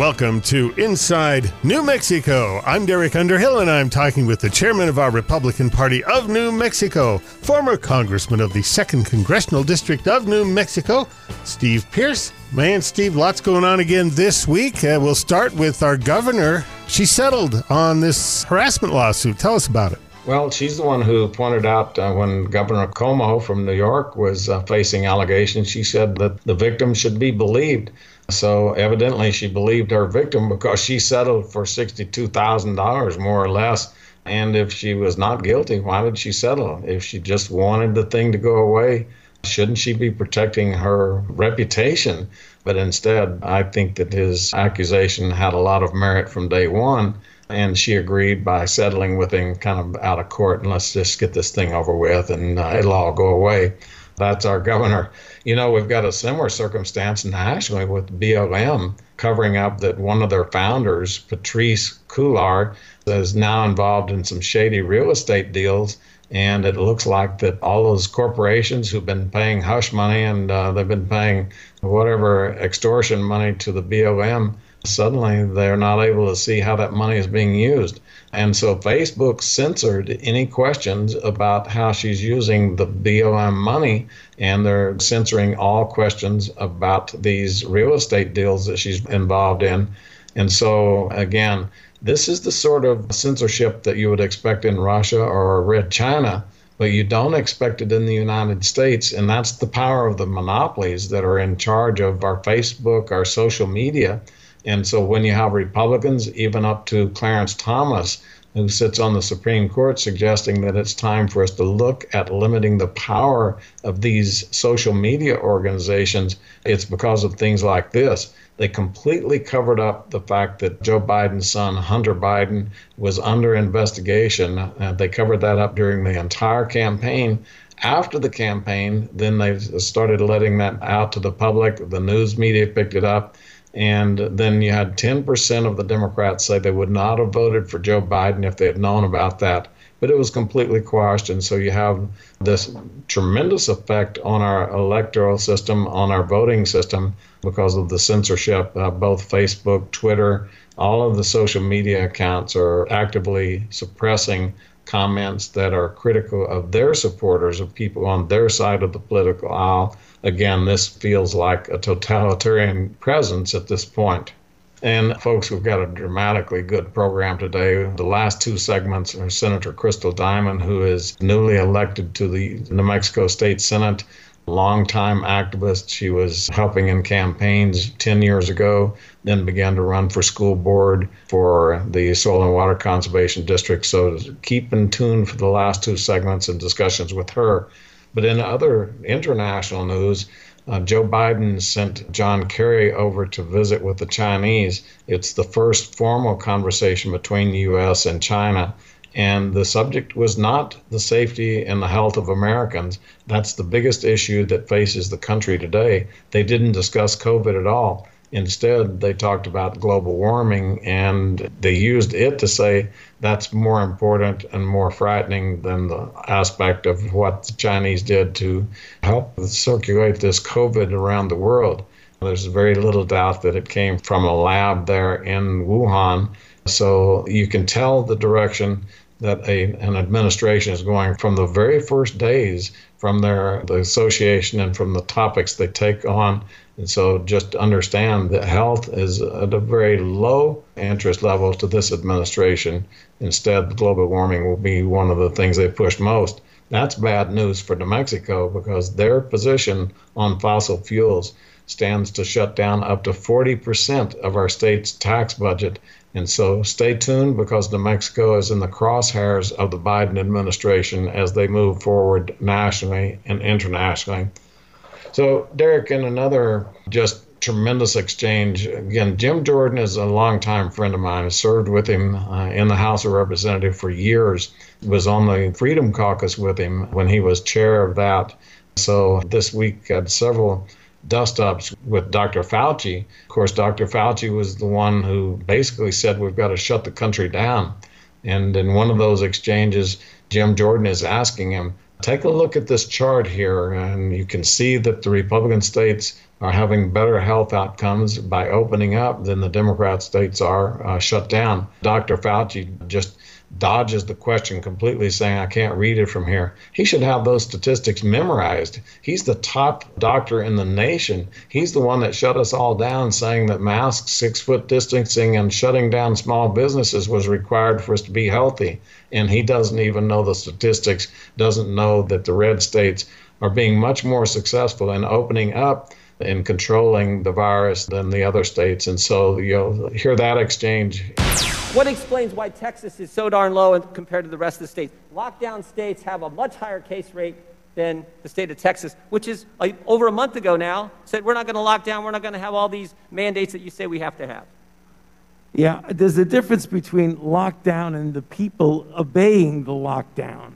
Welcome to Inside New Mexico. I'm Derek Underhill, and I'm talking with the chairman of our Republican Party of New Mexico, former congressman of the 2nd Congressional District of New Mexico, Steve Pearce. Man, Steve, lots going on again this week. Uh, we'll start with our governor. She settled on this harassment lawsuit. Tell us about it. Well, she's the one who pointed out uh, when Governor Cuomo from New York was uh, facing allegations, she said that the victim should be believed. So evidently, she believed her victim because she settled for $62,000 more or less. And if she was not guilty, why did she settle? If she just wanted the thing to go away, shouldn't she be protecting her reputation? But instead, I think that his accusation had a lot of merit from day one. And she agreed by settling with him kind of out of court and let's just get this thing over with and uh, it'll all go away. That's our governor. You know, we've got a similar circumstance nationally with BLM covering up that one of their founders, Patrisse Cullors, is now involved in some shady real estate deals. And it looks like that all those corporations who've been paying hush money and uh, they've been paying whatever extortion money to the BLM, suddenly they're not able to see how that money is being used. And so Facebook censored any questions about how she's using the BLM money, and they're censoring all questions about these real estate deals that she's involved in. And so, again, this is the sort of censorship that you would expect in Russia or Red China, but you don't expect it in the United States. And that's the power of the monopolies that are in charge of our Facebook, our social media and so when you have Republicans, even up to Clarence Thomas, who sits on the Supreme Court, suggesting that it's time for us to look at limiting the power of these social media organizations, it's because of things like this. They completely covered up the fact that Joe Biden's son, Hunter Biden, was under investigation. Uh, they covered that up during the entire campaign after the campaign, then they started letting that out to the public. The news media picked it up. And then you had 10% of the Democrats say they would not have voted for Joe Biden if they had known about that. But it was completely quashed. And so you have this tremendous effect on our electoral system, on our voting system, because of the censorship. Uh, both Facebook, Twitter, all of the social media accounts are actively suppressing comments that are critical of their supporters, of people on their side of the political aisle again, this feels like a totalitarian presence at this point. And folks, we've got a dramatically good program today. The last two segments are Senator Crystal Diamond, who is newly elected to the New Mexico State Senate, longtime activist. She was helping in campaigns 10 years ago, then began to run for school board for the Soil and Water Conservation District. So keep in tune for the last two segments and discussions with her. But in other international news, uh, Joe Biden sent John Kerry over to visit with the Chinese. It's the first formal conversation between the U.S. and China. And the subject was not the safety and the health of Americans. That's the biggest issue that faces the country today. They didn't discuss COVID at all. Instead, they talked about global warming and they used it to say that's more important and more frightening than the aspect of what the Chinese did to help circulate this COVID around the world. There's very little doubt that it came from a lab there in Wuhan. So you can tell the direction that a, an administration is going from the very first days from their the association and from the topics they take on. And so just understand that health is at a very low interest level to this administration. Instead, global warming will be one of the things they push most. That's bad news for New Mexico because their position on fossil fuels stands to shut down up to 40% of our state's tax budget and so stay tuned because New Mexico is in the crosshairs of the Biden administration as they move forward nationally and internationally. So, Derek, in another just tremendous exchange, again, Jim Jordan is a longtime friend of mine. I served with him uh, in the House of Representatives for years, was on the Freedom Caucus with him when he was chair of that. So, this week had several dust ups with Dr. Fauci. Of course, Dr. Fauci was the one who basically said we've got to shut the country down. And in one of those exchanges, Jim Jordan is asking him, take a look at this chart here, and you can see that the Republican states are having better health outcomes by opening up than the Democrat states are uh, shut down. Dr. Fauci just dodges the question completely, saying, I can't read it from here. He should have those statistics memorized. He's the top doctor in the nation. He's the one that shut us all down, saying that masks, six foot distancing, and shutting down small businesses was required for us to be healthy. And he doesn't even know the statistics, doesn't know that the red states are being much more successful in opening up in controlling the virus than the other states. And so you'll hear that exchange. What explains why Texas is so darn low compared to the rest of the states? Lockdown states have a much higher case rate than the state of Texas, which is like over a month ago now, said we're not going to lock down, we're not going to have all these mandates that you say we have to have. Yeah, there's a difference between lockdown and the people obeying the lockdown.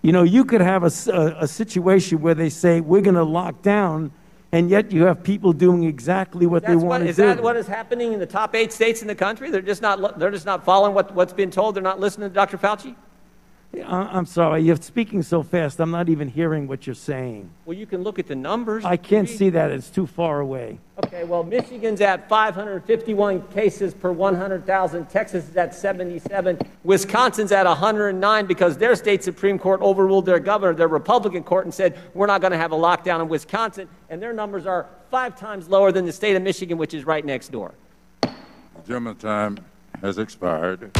You know, you could have a, a, a situation where they say, we're going to lock down, and yet you have people doing exactly what That's they want what, to is do. that what is happening in the top eight states in the country? They're just not, they're just not following what, what's been told. They're not listening to Dr. Fauci? I- I'm sorry, you're speaking so fast, I'm not even hearing what you're saying. Well, you can look at the numbers. I can't see that, it's too far away. Okay, well, Michigan's at 551 cases per 100,000. Texas is at 77. Wisconsin's at 109 because their state Supreme Court overruled their governor, their Republican court, and said, we're not going to have a lockdown in Wisconsin. And their numbers are five times lower than the state of Michigan, which is right next door. The Gentleman's time has expired.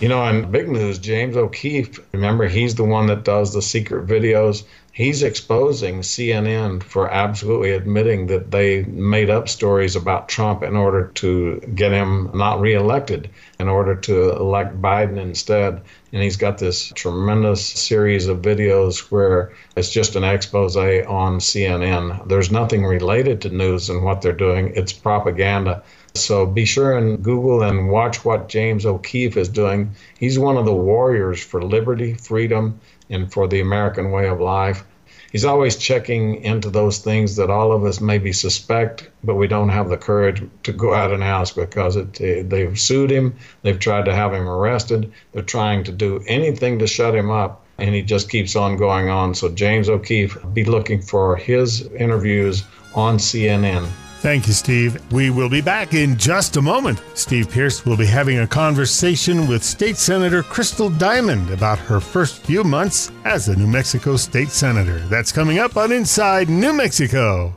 You know, in big news, James O'Keefe, remember, he's the one that does the secret videos. He's exposing CNN for absolutely admitting that they made up stories about Trump in order to get him not reelected, in order to elect Biden instead. And he's got this tremendous series of videos where it's just an expose on CNN. There's nothing related to news and what they're doing, it's propaganda. So be sure and Google and watch what James O'Keefe is doing. He's one of the warriors for liberty, freedom, and for the American way of life. He's always checking into those things that all of us maybe suspect, but we don't have the courage to go out and ask because it, they've sued him, they've tried to have him arrested, they're trying to do anything to shut him up, and he just keeps on going on. So, James O'Keefe, be looking for his interviews on CNN. Thank you, Steve. We will be back in just a moment. Steve Pearce will be having a conversation with State Senator Crystal Diamond about her first few months as a New Mexico State Senator. That's coming up on Inside New Mexico.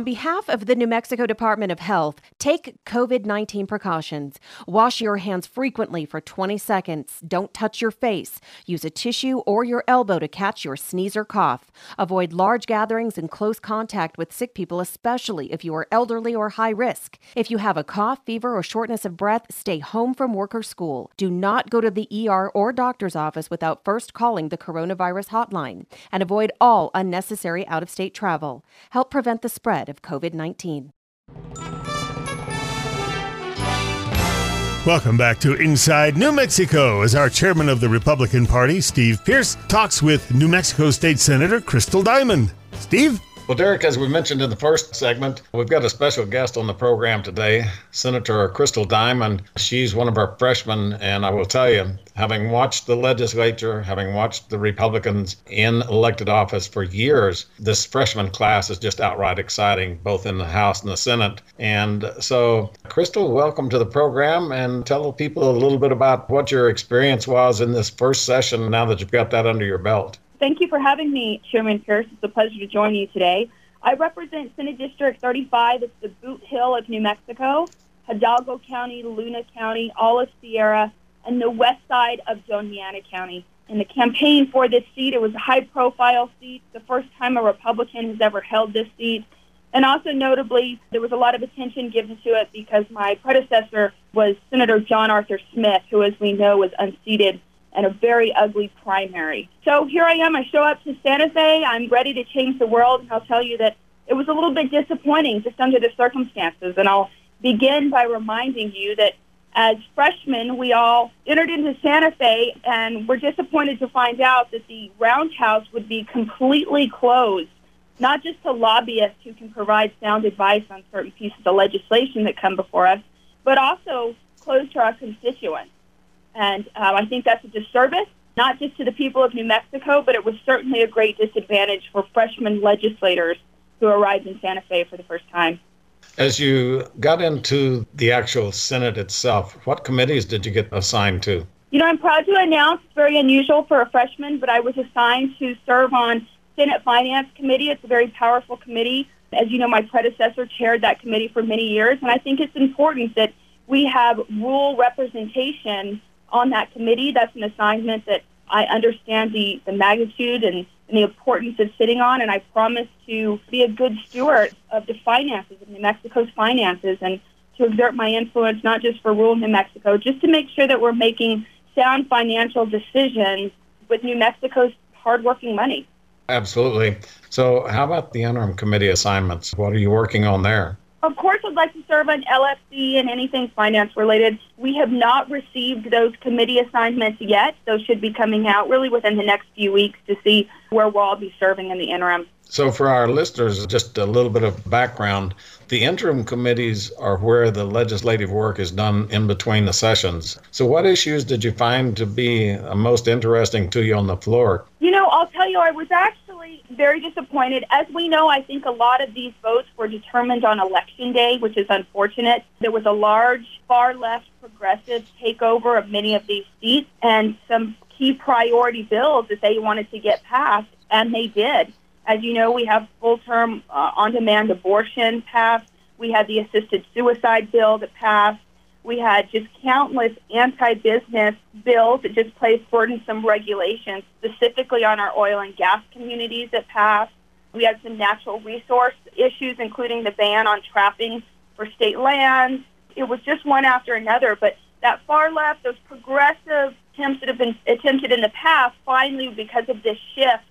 On behalf of the New Mexico Department of Health, take COVID 19 precautions. Wash your hands frequently for 20 seconds. Don't touch your face. Use a tissue or your elbow to catch your sneeze or cough. Avoid large gatherings and close contact with sick people, especially if you are elderly or high risk. If you have a cough, fever, or shortness of breath, stay home from work or school. Do not go to the ER or doctor's office without first calling the coronavirus hotline. And avoid all unnecessary out of state travel. Help prevent the spread of COVID 19. Welcome back to Inside New Mexico as our chairman of the Republican Party, Steve Pearce, talks with New Mexico State Senator Crystal Diamond. Steve? Well, Derek, as we mentioned in the first segment, we've got a special guest on the program today, Senator Crystal Diamond. She's one of our freshmen, and I will tell you, having watched the legislature, having watched the Republicans in elected office for years, this freshman class is just outright exciting, both in the House and the Senate. And so, Crystal, welcome to the program and tell people a little bit about what your experience was in this first session now that you've got that under your belt. Thank you for having me, Chairman Pearce. It's a pleasure to join you today. I represent Senate District 35. It's the Bootheel of New Mexico, Hidalgo County, Luna County, all of Sierra, and the west side of Doña Ana County. In the campaign for this seat, it was a high-profile seat, the first time a Republican has ever held this seat. And also notably, there was a lot of attention given to it because my predecessor was Senator John Arthur Smith, who, as we know, was unseated in a very ugly primary. So here I am. I show up to Santa Fe. I'm ready to change the world. And I'll tell you that it was a little bit disappointing just under the circumstances. And I'll begin by reminding you that as freshmen, we all entered into Santa Fe and were disappointed to find out that the roundhouse would be completely closed, not just to lobbyists who can provide sound advice on certain pieces of legislation that come before us, but also closed to our constituents. And uh, I think that's a disservice, not just to the people of New Mexico, but it was certainly a great disadvantage for freshman legislators who arrived in Santa Fe for the first time. As you got into the actual Senate itself, what committees did you get assigned to? You know, I'm proud to announce it's very unusual for a freshman, but I was assigned to serve on Senate Finance Committee. It's a very powerful committee. As you know, my predecessor chaired that committee for many years, and I think it's important that we have rural representation on that committee. That's an assignment that I understand the, the magnitude and, and the importance of sitting on, and I promise to be a good steward of the finances of New Mexico's finances and to exert my influence not just for rural New Mexico, just to make sure that we're making sound financial decisions with New Mexico's hardworking money. Absolutely. So, how about the interim committee assignments? What are you working on there? Of course, I'd like to serve on LFC and anything finance related. We have not received those committee assignments yet. Those should be coming out really within the next few weeks to see where we'll all be serving in the interim. So, for our listeners, just a little bit of background. The interim committees are where the legislative work is done in between the sessions. So, what issues did you find to be uh, most interesting to you on the floor? You know, I'll tell you, I was actually very disappointed. As we know, I think a lot of these votes were determined on election day, which is unfortunate. There was a large far left progressive takeover of many of these seats and some key priority bills that they wanted to get passed, and they did. As you know, we have full-term uh, on-demand abortion passed. We had the assisted suicide bill that passed. We had just countless anti-business bills that just placed burdensome regulations specifically on our oil and gas communities that passed. We had some natural resource issues, including the ban on trapping for state lands. It was just one after another. But that far left, those progressive attempts that have been attempted in the past, finally, because of this shift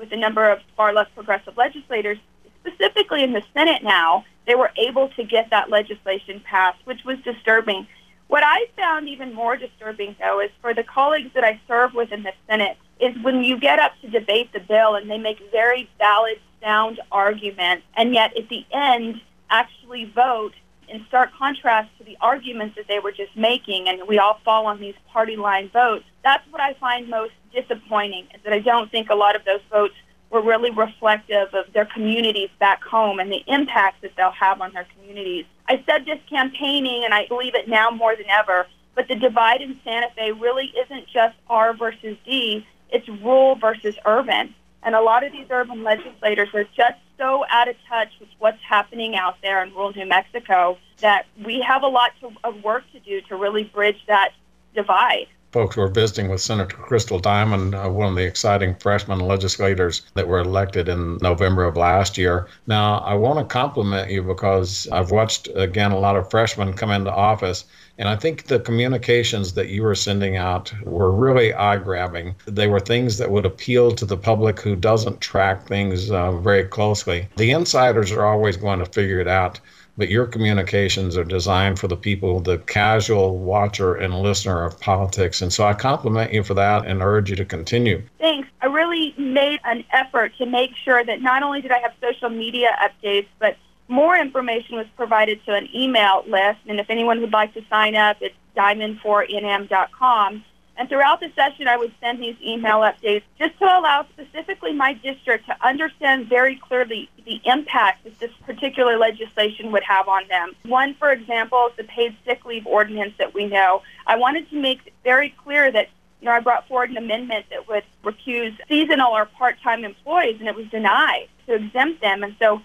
with a number of far left progressive legislators, specifically in the Senate now, they were able to get that legislation passed, which was disturbing. What I found even more disturbing, though, is for the colleagues that I serve with in the Senate, is when you get up to debate the bill and they make very valid, sound arguments, and yet at the end actually vote in stark contrast to the arguments that they were just making, and we all fall on these party line votes. That's what I find most disappointing, is that I don't think a lot of those votes were really reflective of their communities back home and the impacts that they'll have on their communities. I said this campaigning, and I believe it now more than ever, but the divide in Santa Fe really isn't just R versus D, it's rural versus urban. And a lot of these urban legislators are just so out of touch with what's happening out there in rural New Mexico that we have a lot to, of work to do to really bridge that divide folks were visiting with Senator Crystal Diamond, uh, one of the exciting freshman legislators that were elected in November of last year. Now, I want to compliment you because I've watched, again, a lot of freshmen come into office. And I think the communications that you were sending out were really eye grabbing. They were things that would appeal to the public who doesn't track things uh, very closely. The insiders are always going to figure it out but your communications are designed for the people, the casual watcher and listener of politics. And so I compliment you for that and urge you to continue. Thanks. I really made an effort to make sure that not only did I have social media updates, but more information was provided to an email list. And if anyone would like to sign up, it's diamond4nm.com. And throughout the session, I would send these email updates just to allow specifically my district to understand very clearly the impact that this particular legislation would have on them. One, for example, is the paid sick leave ordinance that we know. I wanted to make very clear that you know, I brought forward an amendment that would recuse seasonal or part-time employees, and it was denied to exempt them. And so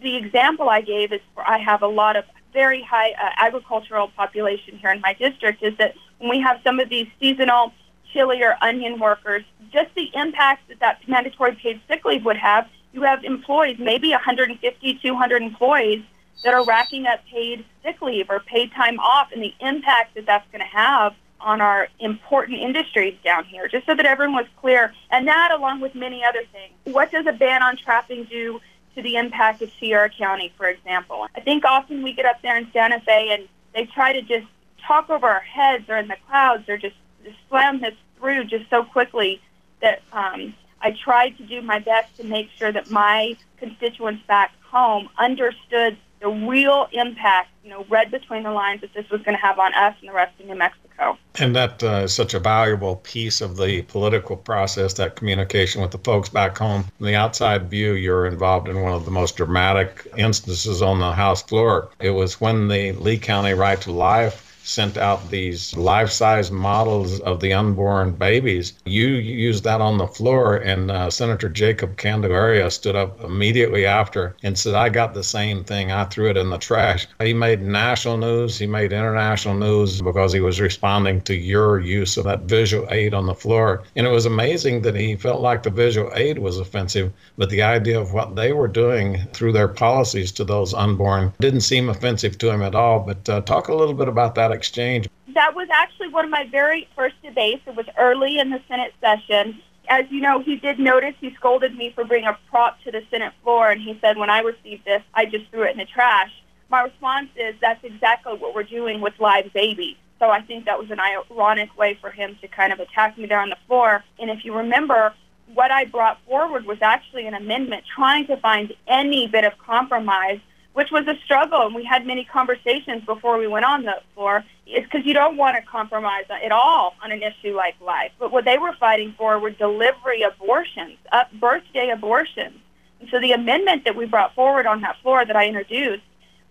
the example I gave is I have a lot of very high uh, agricultural population here in my district is that when we have some of these seasonal chili or onion workers, just the impact that that mandatory paid sick leave would have, you have employees, maybe 150, 200 employees that are racking up paid sick leave or paid time off and the impact that that's going to have on our important industries down here, just so that everyone was clear. And that, along with many other things. What does a ban on trapping do to the impact of Sierra County, for example? I think often we get up there in Santa Fe and they try to just talk over our heads or in the clouds or just, just slam this through just so quickly that um, I tried to do my best to make sure that my constituents back home understood the real impact, you know, read between the lines that this was going to have on us and the rest of New Mexico. And that uh, is such a valuable piece of the political process, that communication with the folks back home. From the outside view, you're involved in one of the most dramatic instances on the House floor. It was when the Lea County Right to Life sent out these life size models of the unborn babies. You used that on the floor, and uh, Senator Jacob Candelaria stood up immediately after and said, I got the same thing. I threw it in the trash. He made national news, he made international news because he was responding to your use of that visual aid on the floor. And it was amazing that he felt like the visual aid was offensive, but the idea of what they were doing through their policies to those unborn didn't seem offensive to him at all. But uh, talk a little bit about that exchange. That was actually one of my very first debates. It was early in the Senate session. As you know, he did notice he scolded me for bringing a prop to the Senate floor, and he said, when I received this, I just threw it in the trash. My response is, that's exactly what we're doing with live babies. So I think that was an ironic way for him to kind of attack me there on the floor. And if you remember, what I brought forward was actually an amendment trying to find any bit of compromise which was a struggle. And we had many conversations before we went on the floor. It's because you don't want to compromise at all on an issue like life. But what they were fighting for were delivery abortions, up birthday abortions. And so the amendment that we brought forward on that floor that I introduced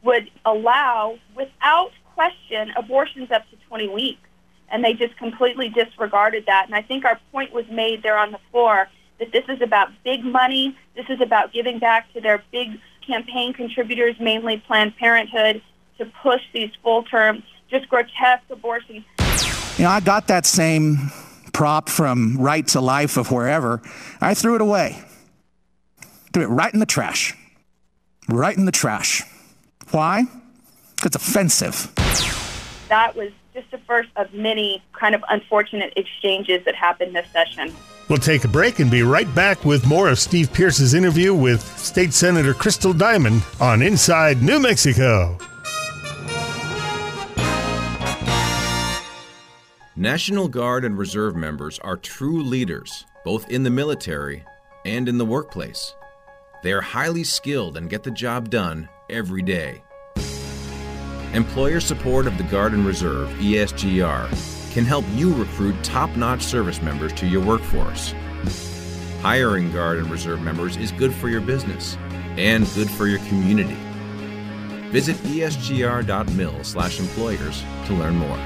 would allow, without question, abortions up to 20 weeks. And they just completely disregarded that. And I think our point was made there on the floor that this is about big money. This is about giving back to their big campaign contributors, mainly Planned Parenthood, to push these full-term, just grotesque abortions. You know, I got that same prop from Right to Life of wherever. I threw it away. Threw it right in the trash. Right in the trash. Why? Because it's offensive. That was just the first of many kind of unfortunate exchanges that happened this session. We'll take a break and be right back with more of Steve Pearce's interview with State Senator Crystal Diamond on Inside New Mexico. National Guard and Reserve members are true leaders, both in the military and in the workplace. They are highly skilled and get the job done every day. Employer support of the Guard and Reserve, ESGR, can help you recruit top notch service members to your workforce. Hiring Guard and Reserve members is good for your business and good for your community. Visit esgr.mil slash employers to learn more.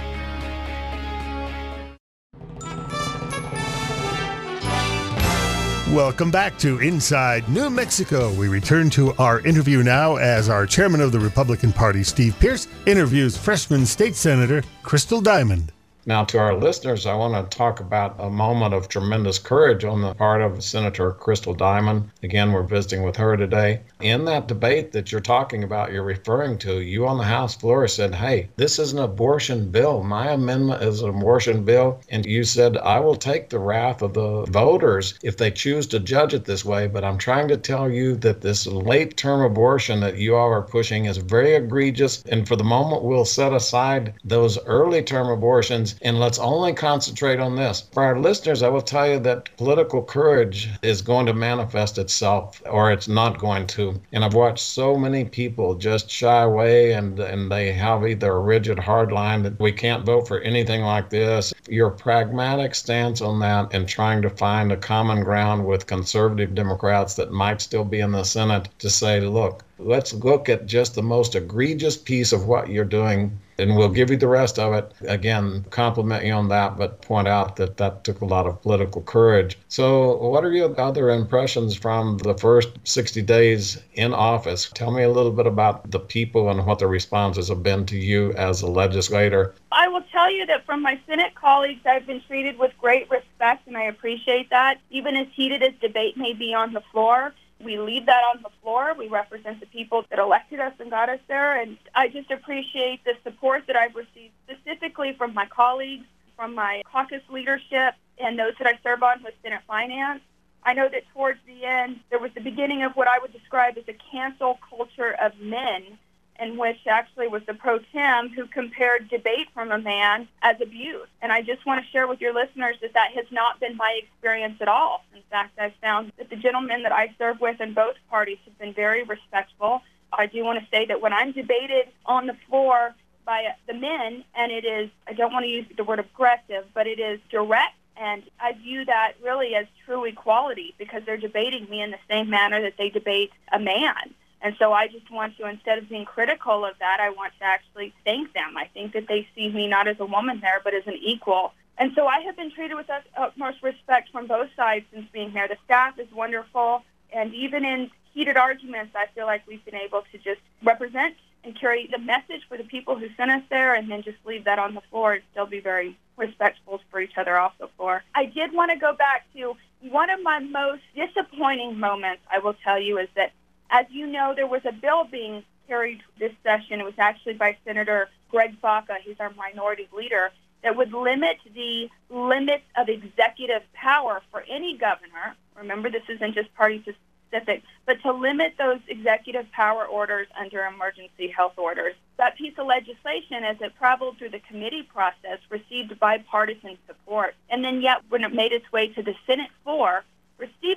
Welcome back to Inside New Mexico. We return to our interview now as our chairman of the Republican Party, Steve Pearce, interviews freshman state senator Crystal Diamond. Now, to our listeners, I want to talk about a moment of tremendous courage on the part of Senator Crystal Diamond. Again, we're visiting with her today. In that debate that you're talking about, you're referring to, you on the House floor said, Hey, this is an abortion bill. My amendment is an abortion bill. And you said, I will take the wrath of the voters if they choose to judge it this way. But I'm trying to tell you that this late term abortion that you all are pushing is very egregious. And for the moment, we'll set aside those early term abortions and let's only concentrate on this. For our listeners, I will tell you that political courage is going to manifest itself or it's not going to. And I've watched so many people just shy away and, and they have either a rigid hard line that we can't vote for anything like this. Your pragmatic stance on that and trying to find a common ground with conservative Democrats that might still be in the Senate to say, look, let's look at just the most egregious piece of what you're doing and we'll give you the rest of it. Again, compliment you on that, but point out that that took a lot of political courage. So, what are your other impressions from the first 60 days in office? Tell me a little bit about the people and what the responses have been to you as a legislator. I will tell you that from my Senate colleagues, I've been treated with great respect, and I appreciate that. Even as heated as debate may be on the floor, we leave that on the floor. We represent the people that elected us and got us there. And I just appreciate the support that I've received specifically from my colleagues, from my caucus leadership, and those that I serve on with Senate Finance. I know that towards the end, there was the beginning of what I would describe as a cancel culture of men in which actually was the pro tem who compared debate from a man as abuse. And I just want to share with your listeners that that has not been my experience at all. In fact, I've found that the gentlemen that I serve with in both parties have been very respectful. I do want to say that when I'm debated on the floor by the men, and it is, I don't want to use the word aggressive, but it is direct. And I view that really as true equality because they're debating me in the same manner that they debate a man. And so I just want to, instead of being critical of that, I want to actually thank them. I think that they see me not as a woman there, but as an equal. And so I have been treated with utmost respect from both sides since being here. The staff is wonderful. And even in heated arguments, I feel like we've been able to just represent and carry the message for the people who sent us there and then just leave that on the floor and still be very respectful for each other off the floor. I did want to go back to one of my most disappointing moments, I will tell you, is that as you know, there was a bill being carried this session. It was actually by Senator Greg Baca. He's our minority leader that would limit the limits of executive power for any governor. Remember, this isn't just party specific, but to limit those executive power orders under emergency health orders. That piece of legislation, as it traveled through the committee process, received bipartisan support. And then yet, when it made its way to the Senate floor,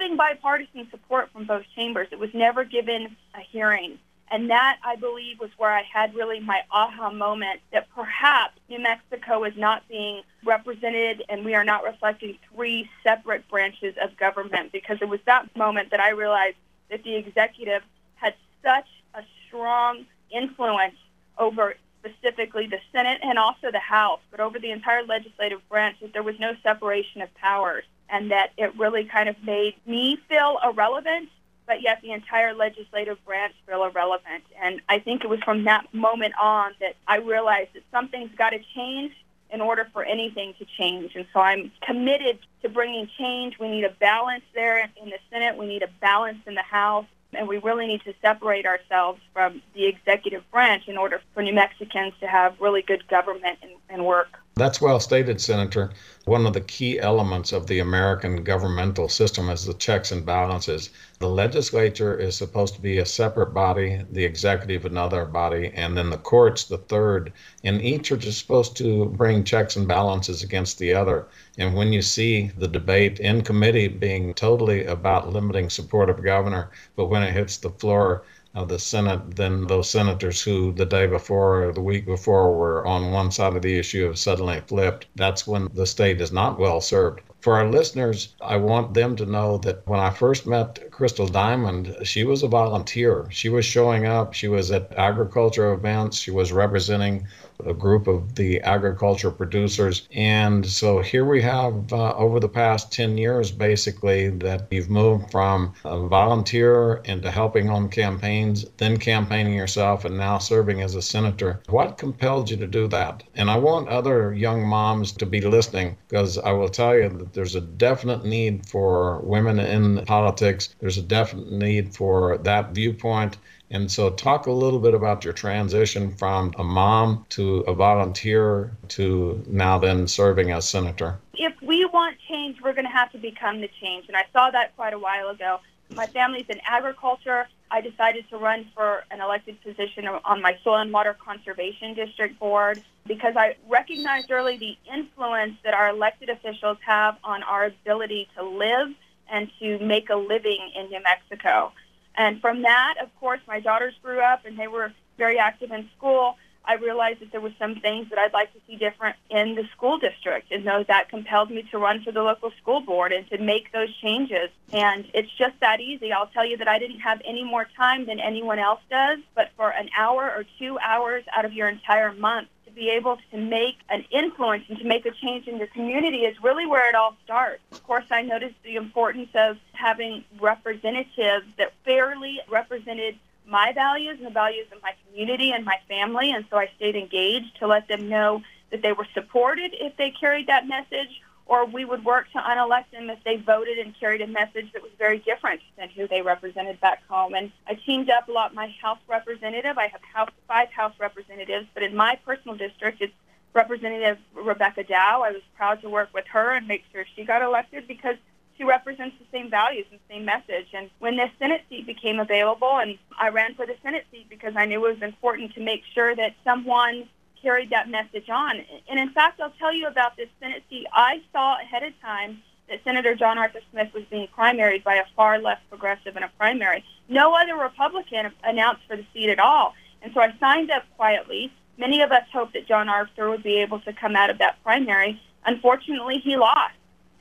receiving bipartisan support from both chambers. It was never given a hearing. And that, I believe, was where I had really my aha moment that perhaps New Mexico is not being represented and we are not reflecting three separate branches of government because it was that moment that I realized that the executive had such a strong influence over specifically the Senate and also the House, but over the entire legislative branch that there was no separation of powers and that it really kind of made me feel irrelevant, but yet the entire legislative branch feel irrelevant. And I think it was from that moment on that I realized that something's got to change in order for anything to change. And so I'm committed to bringing change. We need a balance there in the Senate. We need a balance in the House. And we really need to separate ourselves from the executive branch in order for New Mexicans to have really good government and, and work. That's well stated, Senator. One of the key elements of the American governmental system is the checks and balances. The legislature is supposed to be a separate body, the executive another body, and then the courts the third. And each are just supposed to bring checks and balances against the other. And when you see the debate in committee being totally about limiting support of governor, but when it hits the floor, of the Senate than those senators who the day before or the week before were on one side of the issue have suddenly flipped. That's when the state is not well served. For our listeners, I want them to know that when I first met Crystal Diamond, she was a volunteer. She was showing up, she was at agriculture events, she was representing a group of the agriculture producers. And so here we have, uh, over the past 10 years, basically, that you've moved from a volunteer into helping on campaigns, then campaigning yourself, and now serving as a senator. What compelled you to do that? And I want other young moms to be listening because I will tell you that there's a definite need for women in politics, there's a definite need for that viewpoint. And so, talk a little bit about your transition from a mom to a volunteer to now then serving as senator. If we want change, we're going to have to become the change. And I saw that quite a while ago. My family's in agriculture. I decided to run for an elected position on my Soil and Water Conservation District Board because I recognized early the influence that our elected officials have on our ability to live and to make a living in New Mexico. And from that, of course, my daughters grew up and they were very active in school. I realized that there were some things that I'd like to see different in the school district. And so that compelled me to run for the local school board and to make those changes. And it's just that easy. I'll tell you that I didn't have any more time than anyone else does, but for an hour or two hours out of your entire month, to be able to make an influence and to make a change in your community is really where it all starts. Of course, I noticed the importance of having representatives that fairly represented my values and the values of my community and my family, and so I stayed engaged to let them know that they were supported if they carried that message or we would work to unelect them if they voted and carried a message that was very different than who they represented back home. And I teamed up a lot my House representative. I have house, five House representatives, but in my personal district, it's Representative Rebecca Dow. I was proud to work with her and make sure she got elected because she represents the same values and same message. And when this Senate seat became available, and I ran for the Senate seat because I knew it was important to make sure that someone carried that message on. And in fact, I'll tell you about this Senate seat. I saw ahead of time that Senator John Arthur Smith was being primaried by a far left progressive in a primary. No other Republican announced for the seat at all. And so I signed up quietly. Many of us hoped that John Arthur would be able to come out of that primary. Unfortunately, he lost.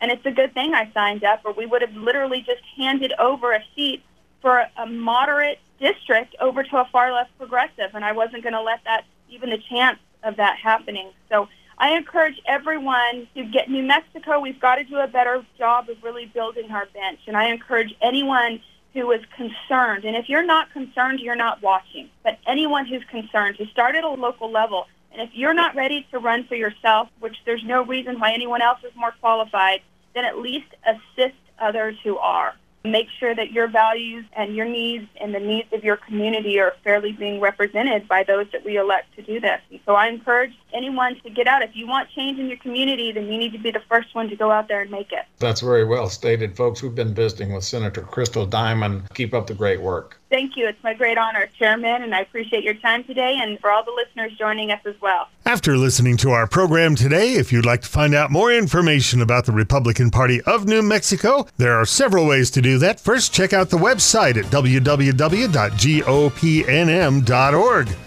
And it's a good thing I signed up, or we would have literally just handed over a seat for a moderate district over to a far left progressive. And I wasn't going to let that, even the chance of that happening. So I encourage everyone to get New Mexico. We've got to do a better job of really building our bench. And I encourage anyone who is concerned, and if you're not concerned, you're not watching, but anyone who's concerned to start at a local level. And if you're not ready to run for yourself, which there's no reason why anyone else is more qualified, then at least assist others who are. Make sure that your values and your needs and the needs of your community are fairly being represented by those that we elect to do this. And so I encourage anyone to get out. If you want change in your community, then you need to be the first one to go out there and make it. That's very well stated, folks. We've been visiting with Senator Crystal Diamond. Keep up the great work. Thank you. It's my great honor, Chairman, and I appreciate your time today and for all the listeners joining us as well. After listening to our program today, if you'd like to find out more information about the Republican Party of New Mexico, there are several ways to do that. First, check out the website at www.gopnm.org.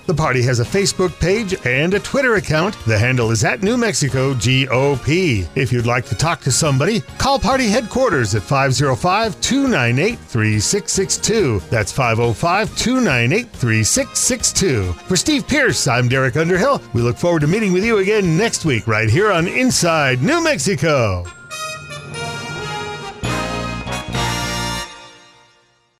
The party has a Facebook page and a Twitter account. The handle is at New Mexico GOP. If you'd like to talk to somebody, call party headquarters at 505 298 3662. That's 505 298 3662. For Steve Pearce, I'm Derek Underhill. We look forward to meeting with you again next week right here on Inside New Mexico.